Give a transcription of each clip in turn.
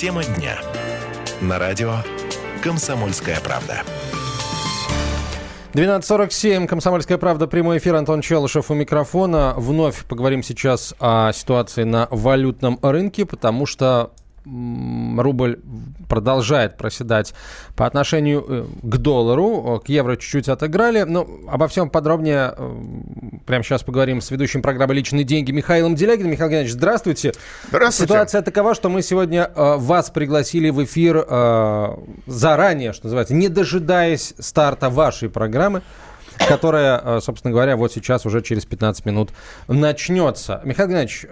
Тема дня. На радио «Комсомольская правда». 12.47, «Комсомольская правда», прямой эфир, Антон Челышев у микрофона. Вновь поговорим сейчас о ситуации на валютном рынке, потому что рубль продолжает проседать по отношению э, к доллару. К евро чуть-чуть отыграли. Но обо всем подробнее э, прямо сейчас поговорим с ведущим программы «Личные деньги» Михаилом Делягиным. Михаил Геннадьевич, здравствуйте. Здравствуйте. Ситуация такова, что мы сегодня э, вас пригласили в эфир заранее, что называется, не дожидаясь старта вашей программы которая, собственно говоря, вот сейчас уже через 15 минут начнется. Михаил Геннадьевич,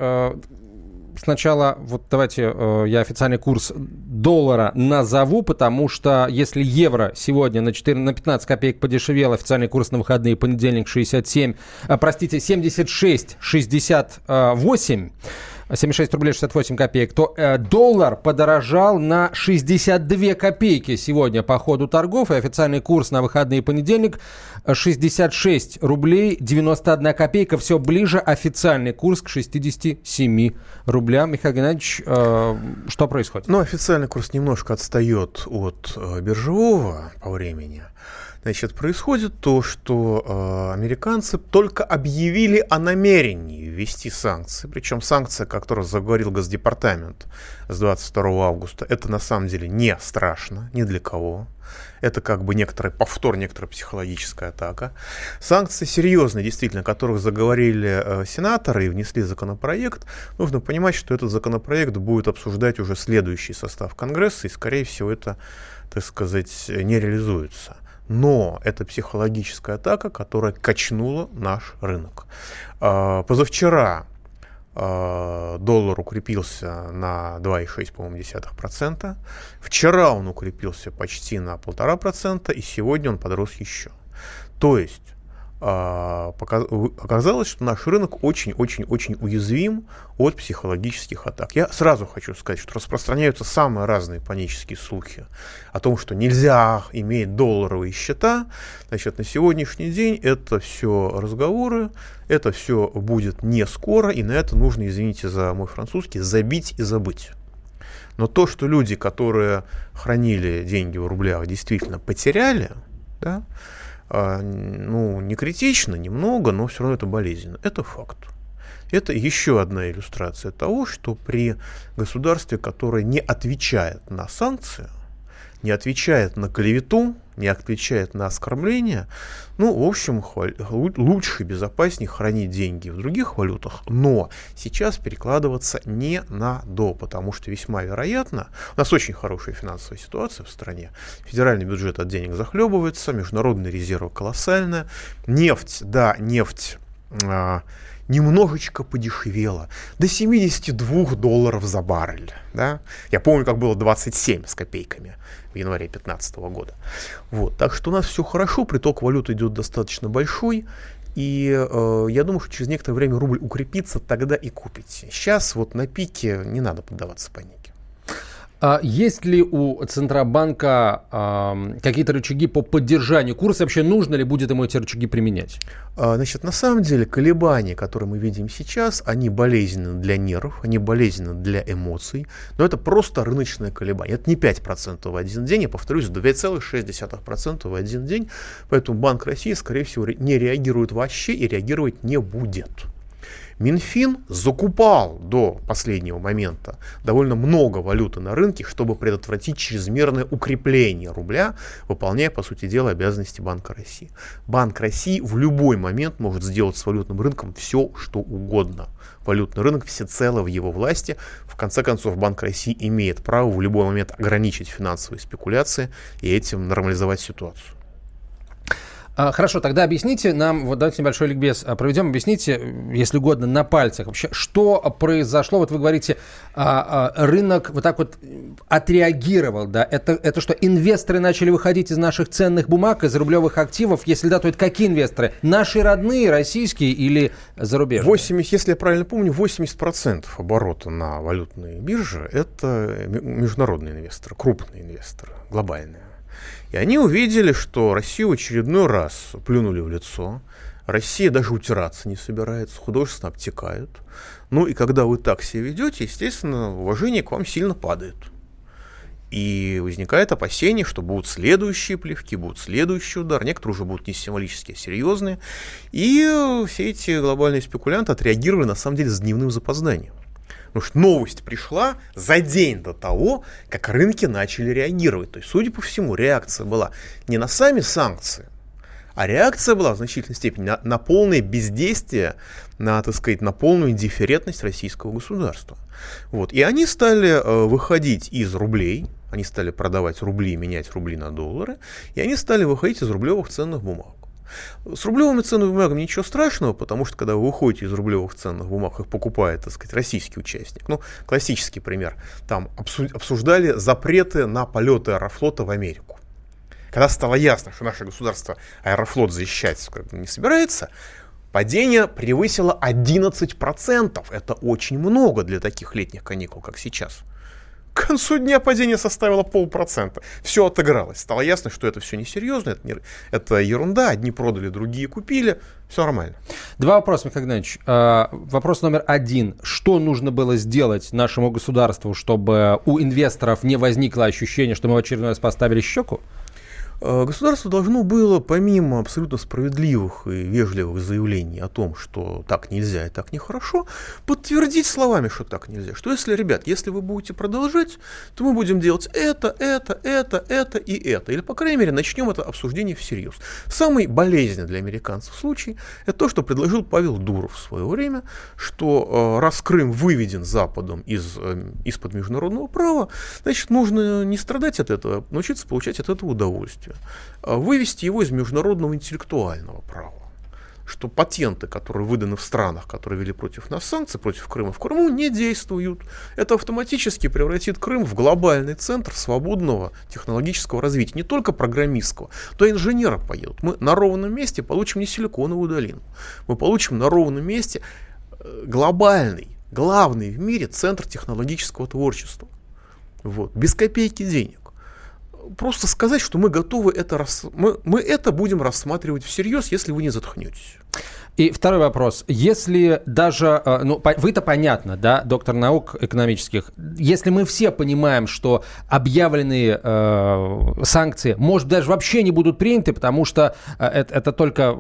сначала, вот давайте э, я официальный курс доллара назову, потому что если евро сегодня на, 4, на 15 копеек подешевел, официальный курс на выходные, понедельник 67, э, простите, 76, 68, 76 рублей 68 копеек, то э, доллар подорожал на 62 копейки сегодня по ходу торгов. И официальный курс на выходные понедельник 66 рублей 91 копейка. Все ближе официальный курс к 67 рублям. Михаил Геннадьевич, э, что происходит? Ну, официальный курс немножко отстает от э, биржевого по времени. Значит, происходит то, что э, американцы только объявили о намерении ввести санкции. Причем санкция, о которой заговорил Госдепартамент с 22 августа, это на самом деле не страшно ни для кого. Это как бы некоторый повтор, некоторая психологическая атака. Санкции серьезные, действительно, о которых заговорили э, сенаторы и внесли законопроект. Нужно понимать, что этот законопроект будет обсуждать уже следующий состав Конгресса, и, скорее всего, это, так сказать, не реализуется но это психологическая атака, которая качнула наш рынок. А, позавчера а, доллар укрепился на 2,6, по-моему, процента. Вчера он укрепился почти на 1,5%, и сегодня он подрос еще. То есть оказалось, что наш рынок очень-очень-очень уязвим от психологических атак. Я сразу хочу сказать, что распространяются самые разные панические слухи о том, что нельзя иметь долларовые счета. Значит, на сегодняшний день это все разговоры, это все будет не скоро, и на это нужно, извините за мой французский, забить и забыть. Но то, что люди, которые хранили деньги в рублях, действительно потеряли, да, а, ну, не критично, немного, но все равно это болезненно. Это факт. Это еще одна иллюстрация того, что при государстве, которое не отвечает на санкции, не отвечает на клевету, не отвечает на оскорбление, ну, в общем, лучше и безопаснее хранить деньги в других валютах, но сейчас перекладываться не надо, потому что весьма вероятно, у нас очень хорошая финансовая ситуация в стране, федеральный бюджет от денег захлебывается, международные резервы колоссальные, нефть, да, нефть немножечко подешевела до 72 долларов за баррель. Да? Я помню, как было 27 с копейками в январе 2015 года. Вот. Так что у нас все хорошо, приток валют идет достаточно большой. И э, я думаю, что через некоторое время рубль укрепится, тогда и купите. Сейчас вот на пике не надо поддаваться панике. А есть ли у Центробанка э, какие-то рычаги по поддержанию курса? Вообще нужно ли будет ему эти рычаги применять? А, значит, на самом деле колебания, которые мы видим сейчас, они болезненны для нервов, они болезненны для эмоций, но это просто рыночное колебание. Это не 5% в один день, я повторюсь, 2,6% в один день, поэтому Банк России, скорее всего, не реагирует вообще и реагировать не будет. Минфин закупал до последнего момента довольно много валюты на рынке, чтобы предотвратить чрезмерное укрепление рубля, выполняя, по сути дела, обязанности Банка России. Банк России в любой момент может сделать с валютным рынком все, что угодно. Валютный рынок всецело в его власти. В конце концов, Банк России имеет право в любой момент ограничить финансовые спекуляции и этим нормализовать ситуацию. А, хорошо, тогда объясните нам, вот давайте небольшой ликбез а, проведем, объясните, если угодно, на пальцах вообще, что произошло, вот вы говорите, а, рынок вот так вот отреагировал, да, это, это что, инвесторы начали выходить из наших ценных бумаг, из рублевых активов, если да, то это какие инвесторы? Наши родные, российские или зарубежные? 80, если я правильно помню, 80% оборота на валютной бирже – это международные инвесторы, крупные инвесторы, глобальные. И они увидели, что Россию в очередной раз плюнули в лицо. Россия даже утираться не собирается, художественно обтекают. Ну и когда вы так себя ведете, естественно, уважение к вам сильно падает. И возникает опасение, что будут следующие плевки, будут следующий удар. Некоторые уже будут не символические, а серьезные. И все эти глобальные спекулянты отреагировали, на самом деле, с дневным запозданием. Потому что новость пришла за день до того, как рынки начали реагировать. То есть, судя по всему, реакция была не на сами санкции, а реакция была в значительной степени на, на полное бездействие, на, так сказать, на полную индифферентность российского государства. Вот. И они стали э, выходить из рублей, они стали продавать рубли, менять рубли на доллары, и они стали выходить из рублевых ценных бумаг. С рублевыми ценными бумагами ничего страшного, потому что когда вы выходите из рублевых ценных бумаг, их покупает, так сказать, российский участник. Ну, классический пример. Там обсуждали запреты на полеты аэрофлота в Америку. Когда стало ясно, что наше государство аэрофлот защищать не собирается, падение превысило 11%. Это очень много для таких летних каникул, как сейчас. К концу дня падение составило полпроцента. Все отыгралось. Стало ясно, что это все несерьезно, это, не, это ерунда. Одни продали, другие купили. Все нормально. Два вопроса, Михаил Геннадьевич. А, вопрос номер один. Что нужно было сделать нашему государству, чтобы у инвесторов не возникло ощущение, что мы в очередной раз поставили щеку? Э, государство должно было, помимо абсолютно справедливых и вежливых заявлений о том, что так нельзя и так нехорошо, подтвердить словами, что так нельзя. Что если, ребят, если вы будете продолжать, то мы будем делать это, это, это, это и это. Или, по крайней мере, начнем это обсуждение всерьез. Самый болезненный для американцев случай – это то, что предложил Павел Дуров в свое время, что э, раз Крым выведен Западом из, э, из-под международного права, значит, нужно не страдать от этого, научиться получать от этого удовольствие удовольствие, а вывести его из международного интеллектуального права что патенты, которые выданы в странах, которые вели против нас санкции, против Крыма в Крыму, не действуют. Это автоматически превратит Крым в глобальный центр свободного технологического развития, не только программистского, то инженеры поедут. Мы на ровном месте получим не силиконовую долину, мы получим на ровном месте э, глобальный, главный в мире центр технологического творчества. Вот, без копейки денег просто сказать, что мы готовы это, рас... мы, мы это будем рассматривать всерьез, если вы не затхнетесь. И второй вопрос. Если даже, э, ну, вы-то понятно, да, доктор наук экономических, если мы все понимаем, что объявленные э, санкции, может, даже вообще не будут приняты, потому что э, это, это только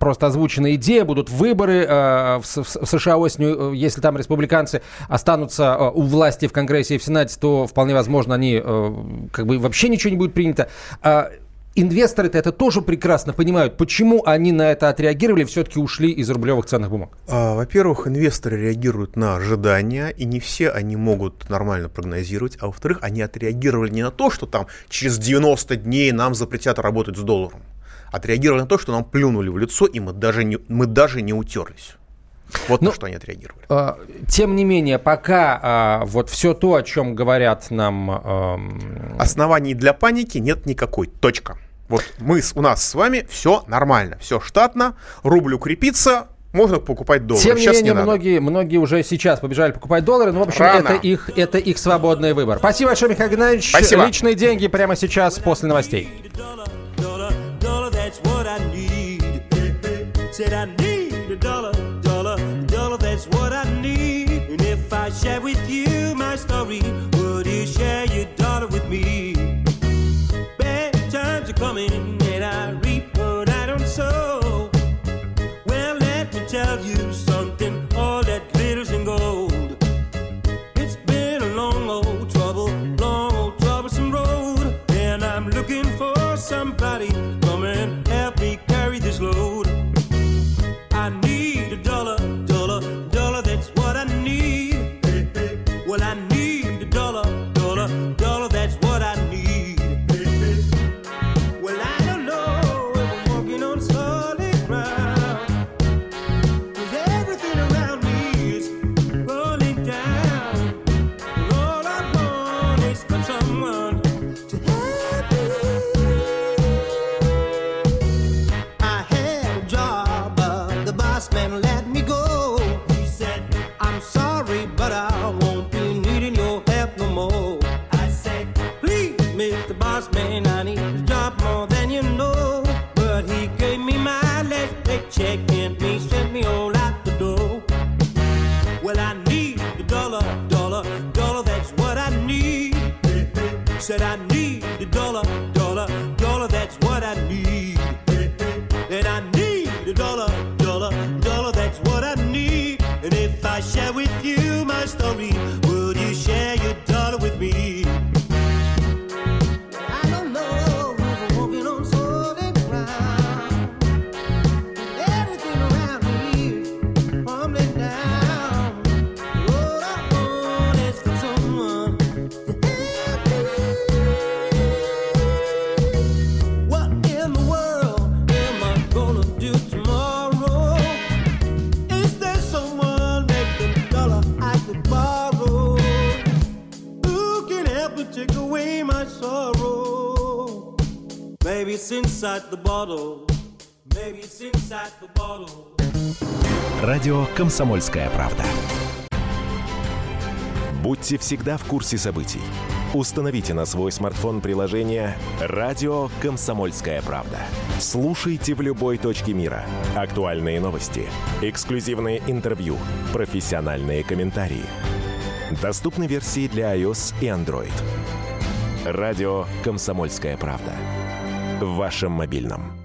просто озвученная идея, будут выборы э, в, в США осенью, э, если там республиканцы останутся у власти в Конгрессе и в Сенате, то вполне возможно, они э, как бы вообще ничего не будет принято. Э, инвесторы-то это тоже прекрасно понимают. Почему они на это отреагировали, все-таки ушли из рублевых ценных бумаг? А, во-первых, инвесторы реагируют на ожидания, и не все они могут нормально прогнозировать. А во-вторых, они отреагировали не на то, что там через 90 дней нам запретят работать с долларом. Отреагировали на то, что нам плюнули в лицо, и мы даже не, мы даже не утерлись. Вот ну, на что они отреагировали. Э, тем не менее, пока э, вот все то, о чем говорят нам... Э, Оснований для паники нет никакой. Точка. Вот мы, у нас с вами все нормально, все штатно, рубль укрепится, можно покупать доллары. Тем не сейчас менее, не многие, многие уже сейчас побежали покупать доллары, но, в общем, это их, это их свободный выбор. Спасибо большое, Михаил Геннадьевич. Спасибо. Личные деньги прямо сейчас, после новостей. Share with you my story, Well, I'm Well, I need the dollar, dollar, dollar, that's what I need. Said I need the dollar, dollar, dollar, that's what I need. And I need the dollar, dollar, dollar, that's what I need. And if I share with you my story, Радио «Комсомольская правда». Будьте всегда в курсе событий. Установите на свой смартфон приложение «Радио Комсомольская правда». Слушайте в любой точке мира. Актуальные новости, эксклюзивные интервью, профессиональные комментарии. Доступны версии для iOS и Android. «Радио Комсомольская правда». В вашем мобильном.